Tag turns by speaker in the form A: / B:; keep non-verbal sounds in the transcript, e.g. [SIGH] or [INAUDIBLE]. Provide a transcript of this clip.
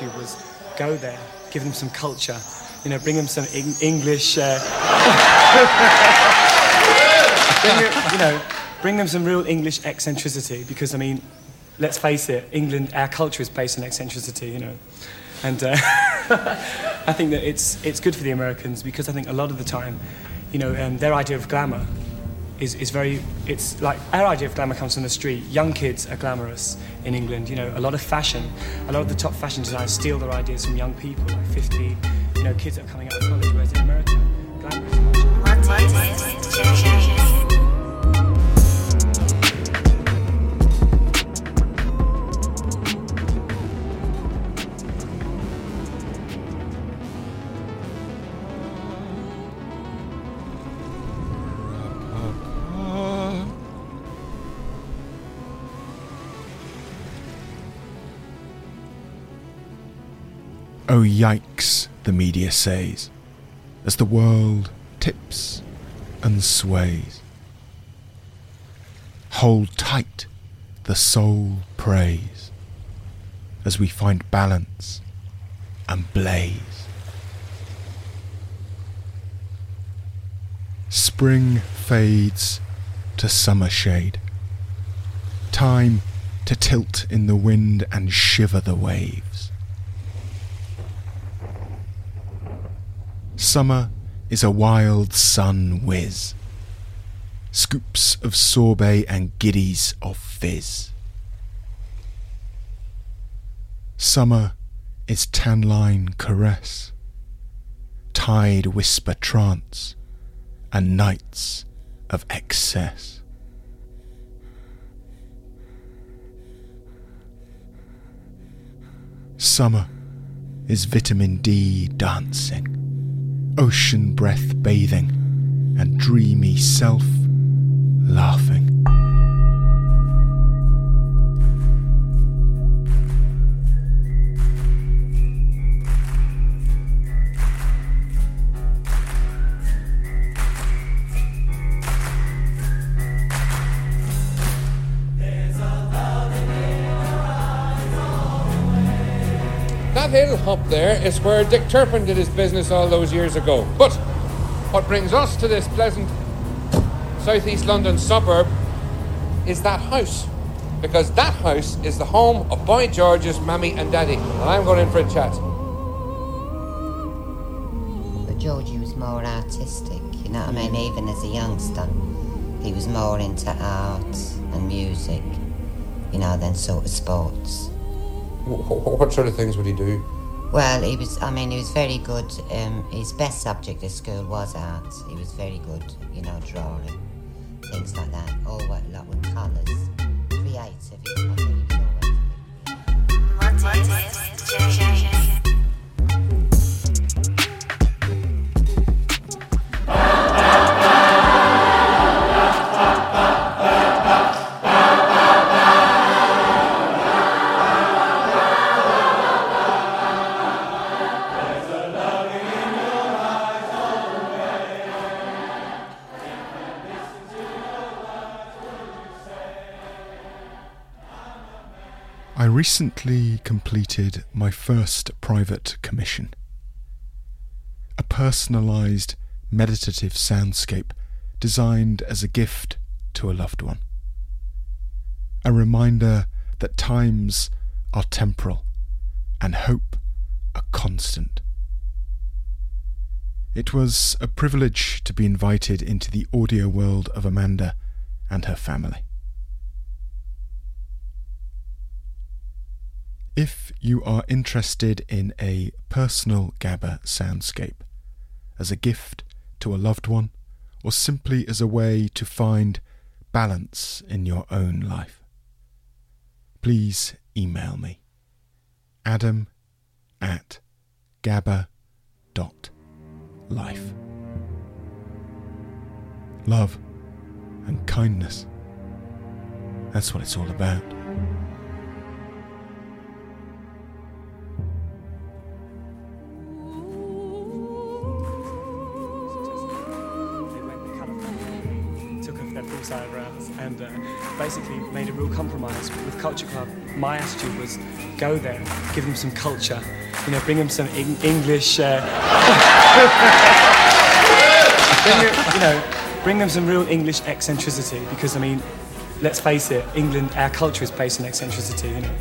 A: My was go there, give them some culture, you know, bring them some Eng- English. Uh, [LAUGHS] bring them, you know, bring them some real English eccentricity because I mean, let's face it, England, our culture is based on eccentricity, you know, and uh, [LAUGHS] I think that it's it's good for the Americans because I think a lot of the time, you know, um, their idea of glamour is, is very it's like our idea of glamour comes from the street. Young kids are glamorous in england you know a lot of fashion. A lot of the top fashion designers steal their ideas from young people like 50 you know kids that are coming out of college whereas in america glamour
B: Oh, yikes, the media says, as the world tips and sways. Hold tight, the soul prays, as we find balance and blaze. Spring fades to summer shade. Time to tilt in the wind and shiver the waves. Summer is a wild sun whiz. Scoops of sorbet and giddies of fizz. Summer is tan line caress, tide whisper trance, and nights of excess. Summer is vitamin D dancing, ocean breath bathing, and dreamy self laughing.
C: That hill up there is where Dick Turpin did his business all those years ago. But what brings us to this pleasant southeast London suburb is that house. Because that house is the home of Boy George's mammy and daddy. And I'm going in for a chat.
D: But Georgie was more artistic, you know what I mean? Hmm. Even as a youngster, he was more into art and music, you know, than sort of sports.
C: Wh- wh- What sort of things would he do?
D: Well, he was, I mean, he was very good. Um, his best subject at school was art. He was very good, you know, drawing, things like that. All a lot with colours. Creative. He, I think he was always.
B: I recently completed my first private commission. A personalised meditative soundscape designed as a gift to a loved one. A reminder that times are temporal and hope a constant. It was a privilege to be invited into the audio world of Amanda and her family. If you are interested in a personal GABA soundscape, as a gift to a loved one, or simply as a way to find balance in your own life, please email me adam at gaba dot life. Love and kindness. That's what it's all about.
A: Full-size eyebrows, and uh, basically made a real compromise with Culture Club. My attitude was go there, give them some culture, you know, bring them some Eng- English. Uh, [LAUGHS] bring them, you know, bring them some real English eccentricity because I mean, let's face it, England, our culture is based on eccentricity, you know.